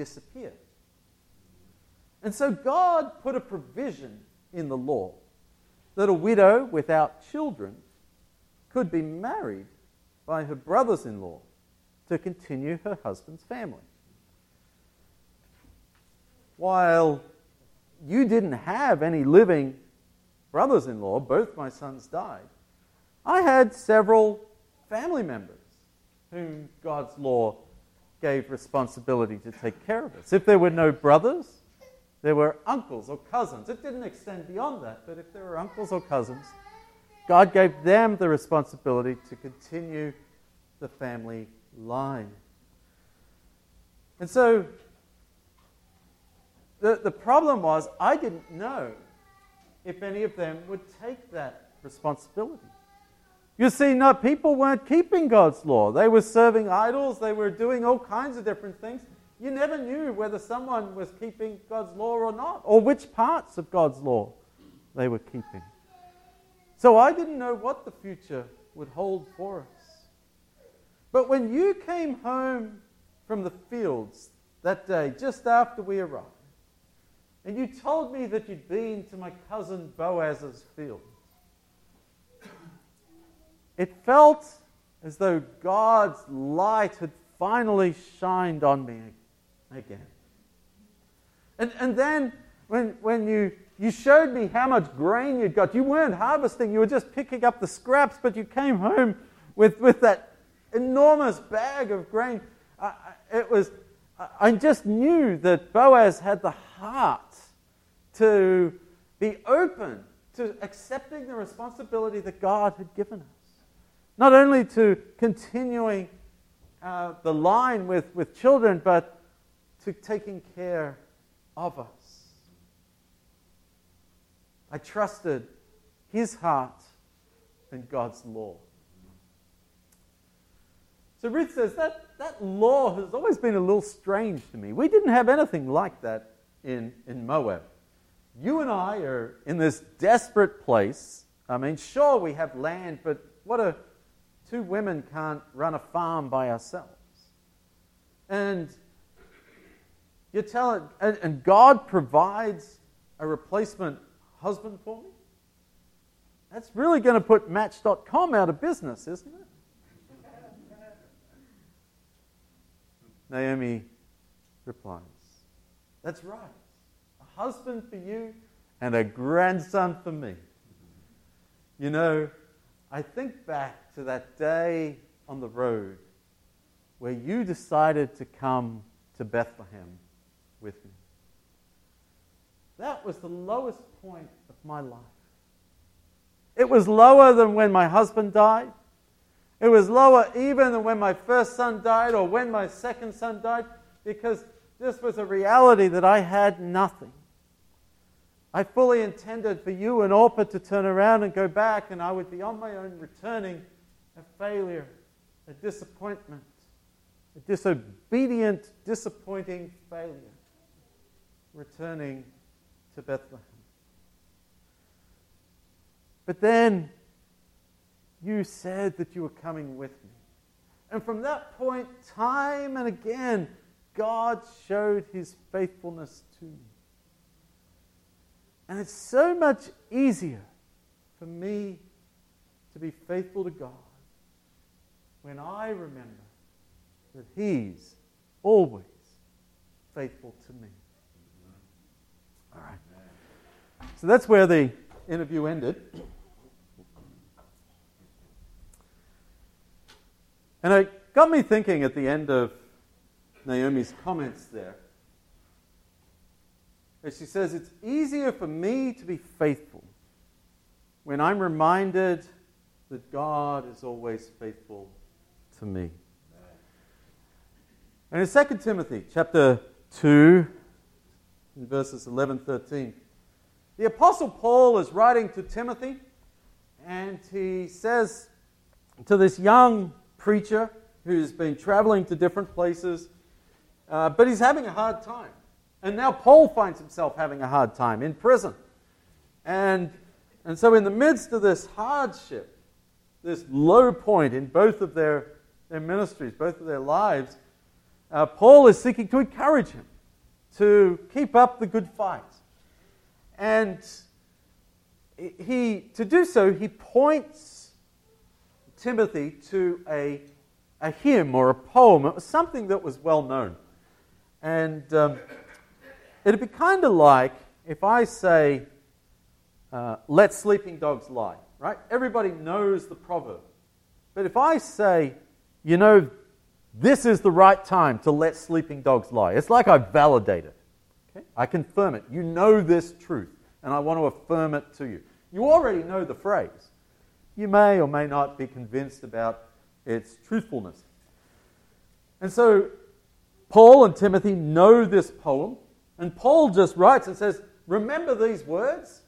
disappear. And so God put a provision in the law that a widow without children could be married by her brothers in law to continue her husband's family. While you didn't have any living brothers in law, both my sons died, I had several family members whom God's law gave responsibility to take care of us. If there were no brothers, there were uncles or cousins. It didn't extend beyond that, but if there were uncles or cousins, God gave them the responsibility to continue the family line. And so the, the problem was I didn't know if any of them would take that responsibility. You see, no, people weren't keeping God's law. They were serving idols, they were doing all kinds of different things. You never knew whether someone was keeping God's law or not, or which parts of God's law they were keeping. So I didn't know what the future would hold for us. But when you came home from the fields that day, just after we arrived, and you told me that you'd been to my cousin Boaz's field, it felt as though God's light had finally shined on me again. And, and then when, when you, you showed me how much grain you'd got, you weren't harvesting, you were just picking up the scraps, but you came home with, with that enormous bag of grain. It was, I just knew that Boaz had the heart to be open to accepting the responsibility that God had given us. Not only to continuing uh, the line with, with children, but to taking care of us. I trusted his heart and God's law. So Ruth says that, that law has always been a little strange to me. We didn't have anything like that in, in Moab. You and I are in this desperate place. I mean, sure, we have land, but what a two women can't run a farm by ourselves. And you tell it, and, and God provides a replacement husband for me? That's really going to put Match.com out of business, isn't it? Naomi replies, That's right. A husband for you and a grandson for me. You know, I think back to that day on the road where you decided to come to Bethlehem with me. That was the lowest point of my life. It was lower than when my husband died. It was lower even than when my first son died or when my second son died because this was a reality that I had nothing. I fully intended for you and Orpah to turn around and go back, and I would be on my own returning a failure, a disappointment, a disobedient, disappointing failure, returning to Bethlehem. But then you said that you were coming with me. And from that point, time and again, God showed his faithfulness to me. And it's so much easier for me to be faithful to God when I remember that He's always faithful to me. All right. So that's where the interview ended. And it got me thinking at the end of Naomi's comments there as she says, It's easier for me to be faithful when I'm reminded that God is always faithful to me. And in 2 Timothy chapter 2, in verses 11 13, the Apostle Paul is writing to Timothy, and he says to this young preacher who's been traveling to different places, uh, but he's having a hard time. And now Paul finds himself having a hard time in prison. And, and so, in the midst of this hardship, this low point in both of their, their ministries, both of their lives, uh, Paul is seeking to encourage him. to keep up the good fight. And he, to do so, he points Timothy to a, a hymn or a poem. It was something that was well known. And um, it'd be kind of like if I say, uh, let sleeping dogs lie, right? Everybody knows the proverb. But if I say, you know, this is the right time to let sleeping dogs lie, it's like I validate it. Okay? I confirm it. You know this truth, and I want to affirm it to you. You already know the phrase. You may or may not be convinced about its truthfulness. And so Paul and Timothy know this poem, and Paul just writes and says, Remember these words?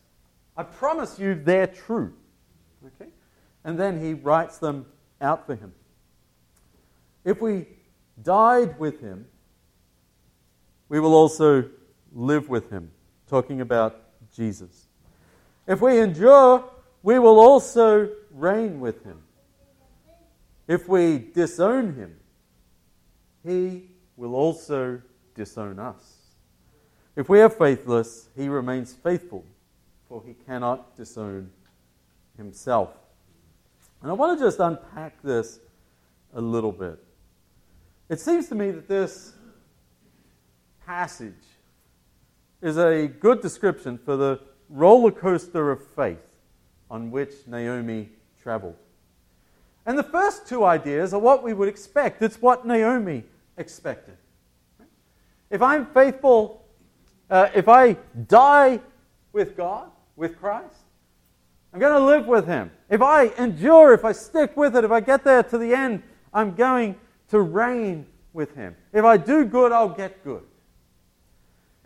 I promise you they're true. Okay? And then he writes them out for him. If we died with him, we will also live with him. Talking about Jesus. If we endure, we will also reign with him. If we disown him, he will also disown us. If we are faithless, he remains faithful, for he cannot disown himself. And I want to just unpack this a little bit. It seems to me that this passage is a good description for the roller coaster of faith on which Naomi traveled. And the first two ideas are what we would expect. It's what Naomi expected. If I'm faithful, uh, if I die with God, with Christ, I'm going to live with Him. If I endure, if I stick with it, if I get there to the end, I'm going to reign with Him. If I do good, I'll get good.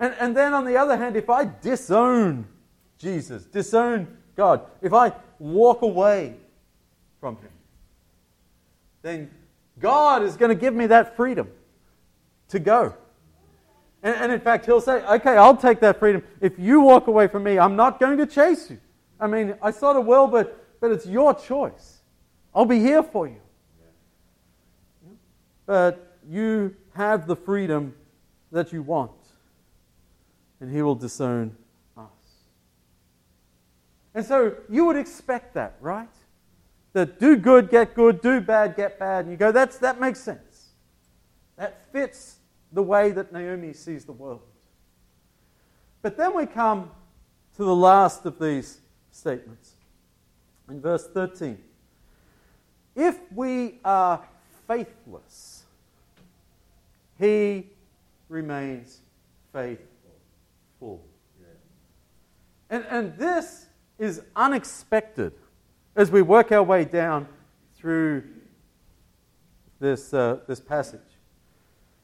And, and then on the other hand, if I disown Jesus, disown God, if I walk away from Him, then God is going to give me that freedom to go. And, and, in fact, He'll say, okay, I'll take that freedom. If you walk away from me, I'm not going to chase you. I mean, I sort of will, but, but it's your choice. I'll be here for you. But you have the freedom that you want and he will disown us. And so you would expect that, right? That do good, get good, do bad, get bad. And you go, That's, that makes sense. That fits the way that Naomi sees the world. But then we come to the last of these statements. In verse 13, if we are faithless, he remains faithful. And, and this is unexpected as we work our way down through this, uh, this passage.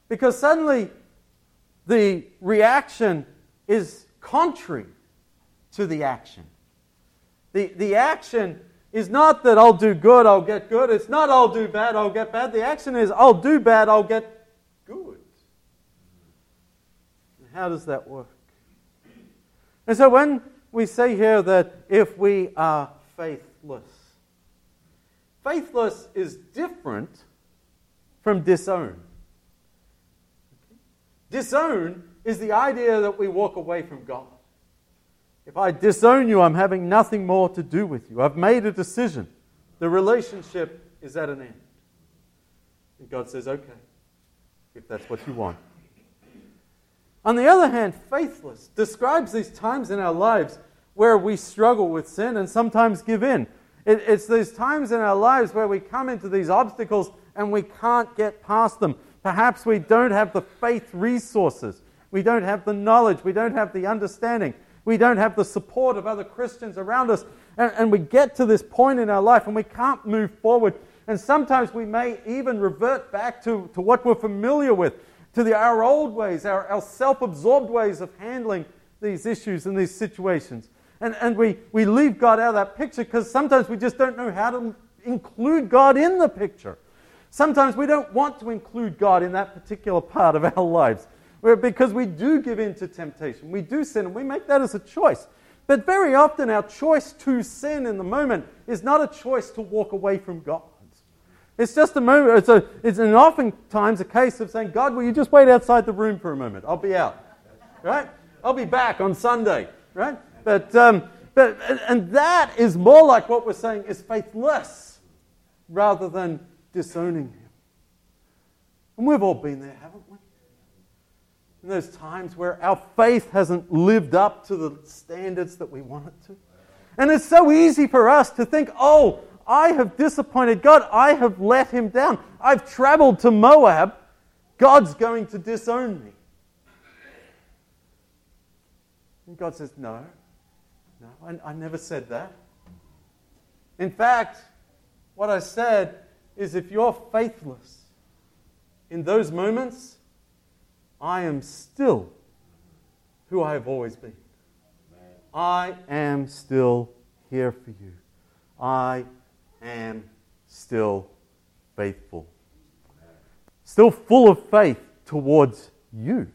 Because suddenly the reaction is contrary to the action. The, the action is not that I'll do good, I'll get good. It's not I'll do bad, I'll get bad. The action is I'll do bad, I'll get good. How does that work? And so when we say here that if we are faithless, faithless is different from disown. Disown is the idea that we walk away from God. If I disown you, I'm having nothing more to do with you. I've made a decision. The relationship is at an end. And God says, okay, if that's what you want. On the other hand, faithless describes these times in our lives where we struggle with sin and sometimes give in. It, it's these times in our lives where we come into these obstacles and we can't get past them. Perhaps we don't have the faith resources. We don't have the knowledge. We don't have the understanding. We don't have the support of other Christians around us. And, and we get to this point in our life and we can't move forward. And sometimes we may even revert back to, to what we're familiar with to the, our old ways, our, our self absorbed ways of handling these issues and these situations. And, and we, we leave God out of that picture because sometimes we just don't know how to include God in the picture. Sometimes we don't want to include God in that particular part of our lives because we do give in to temptation. We do sin and we make that as a choice. But very often, our choice to sin in the moment is not a choice to walk away from God. It's just a moment. It's, a, it's an oftentimes a case of saying, God, will you just wait outside the room for a moment? I'll be out. right? I'll be back on Sunday, right? But, um, but and that is more like what we're saying is faithless rather than disowning Him. And we've all been there, haven't we? In those times where our faith hasn't lived up to the standards that we want it to. And it's so easy for us to think, oh, I have disappointed God. I have let him down. I've traveled to Moab. God's going to disown me. And God says, no, no, I, I never said that. In fact, what I said is if you're faithless in those moments, I am still who I have always been. I am still here for you. I am still faithful. Still full of faith towards you.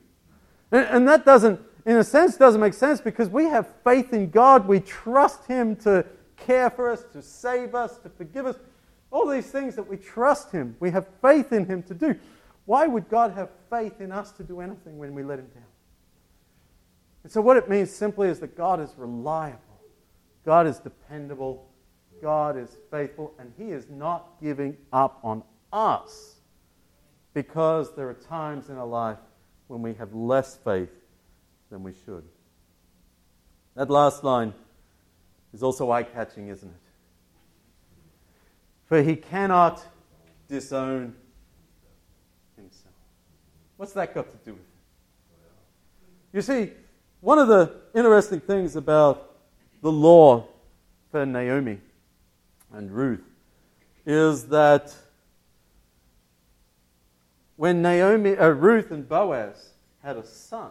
And, and, that doesn't, in a sense, doesn't make sense because we have faith in God. We trust Him to care for us, to save us, to forgive us. All these things that we trust Him, we have faith in Him to do. Why would God have faith in us to do anything when we let Him down? And so, what it means simply is that God is reliable, God is dependable, God is faithful, and He is not giving up on us because there are times in our life when we have less faith than we should. That last line is also eye catching, isn't it? For he cannot disown himself. What's that got to do with it? You see, one of the interesting things about the law for Naomi and Ruth is that when Naomi, uh, Ruth and Boaz had a son,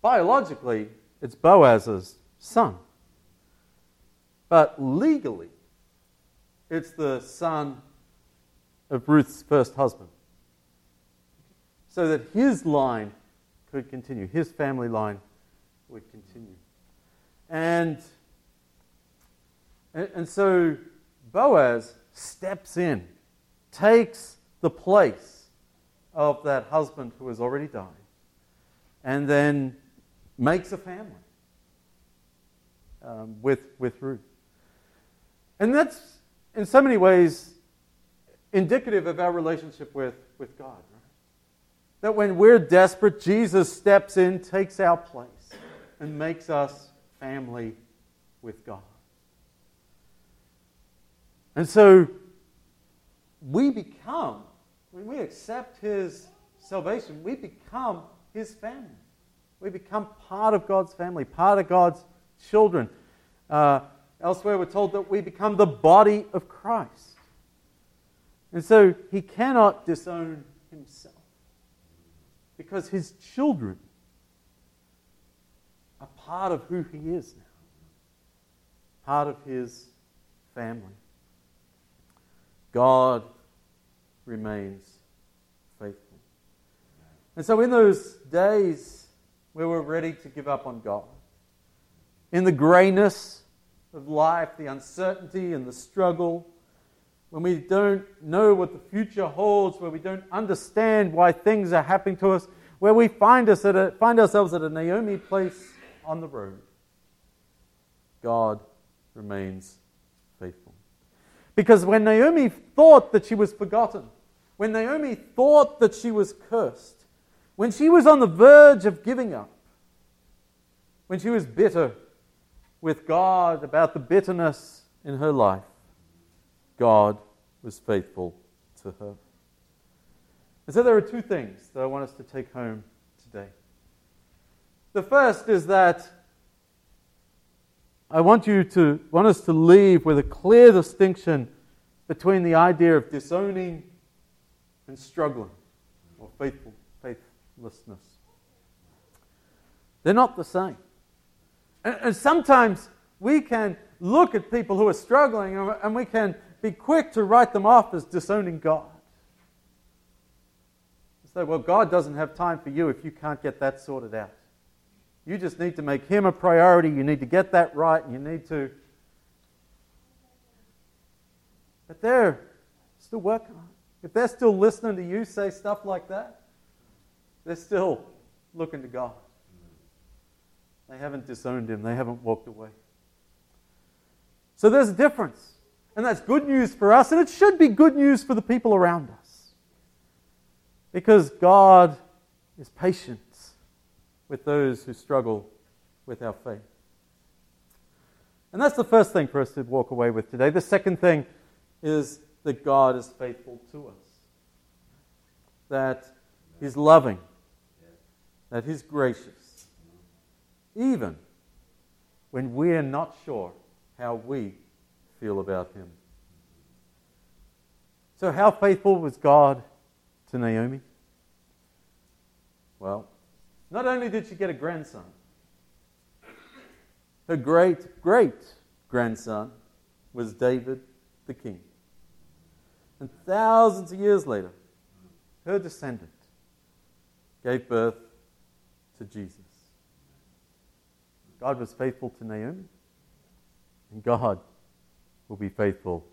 biologically, it's Boaz's son. But legally, it's the son of Ruth's first husband. So that his line could continue, his family line would continue. And and, and so Boaz steps in, takes the place of that husband who has already died, and then makes a family um, with, with Ruth. And that's, in so many ways, indicative of our relationship with, with God. That when we're desperate, Jesus steps in, takes our place, and makes us family with God. And so we become, when we accept His salvation, we become His family. We become part of God's family, part of God's children. Uh, elsewhere, we're told that we become the body of Christ. And so He cannot disown Himself because His children are part of who He is now, part of His family. God remains faithful. And so, in those days where we're ready to give up on God, in the grayness of life, the uncertainty and the struggle, when we don't know what the future holds, where we don't understand why things are happening to us, where we find, us at a, find ourselves at a Naomi place on the road, God remains. Because when Naomi thought that she was forgotten, when Naomi thought that she was cursed, when she was on the verge of giving up, when she was bitter with God about the bitterness in her life, God was faithful to her. And so there are two things that I want us to take home today. The first is that I want you to want us to leave with a clear distinction between the idea of disowning and struggling or faithful faithlessness. They're not the same. And, and sometimes we can look at people who are struggling and we can be quick to write them off as disowning God. Say, well, God doesn't have time for you if you can't get that sorted out. You just need to make Him a priority. You need to get that right. And you need to. But they're still working on it. If they're still listening to you say stuff like that, they're still looking to God. They haven't disowned him, they haven't walked away. So there's a difference. And that's good news for us, and it should be good news for the people around us. Because God is patient with those who struggle with our faith. And that's the first thing for us to walk away with today. The second thing is that God is faithful to us, that He's loving, that He's gracious, even when we're not sure how we feel about Him. So, how faithful was God to Naomi? Well, not only did she get a grandson, her great great grandson was David the king. And thousands of years later, her descendant gave birth to Jesus. God was faithful to Naomi, and God will be faithful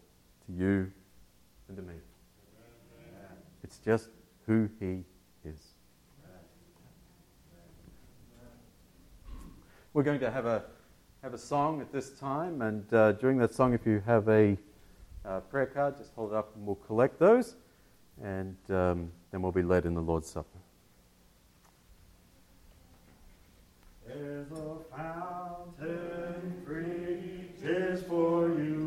to you and to me. It's just who He We're going to have a, have a song at this time, and uh, during that song, if you have a uh, prayer card, just hold it up and we'll collect those, and um, then we'll be led in the Lord's Supper. There's a fountain free, tis for you.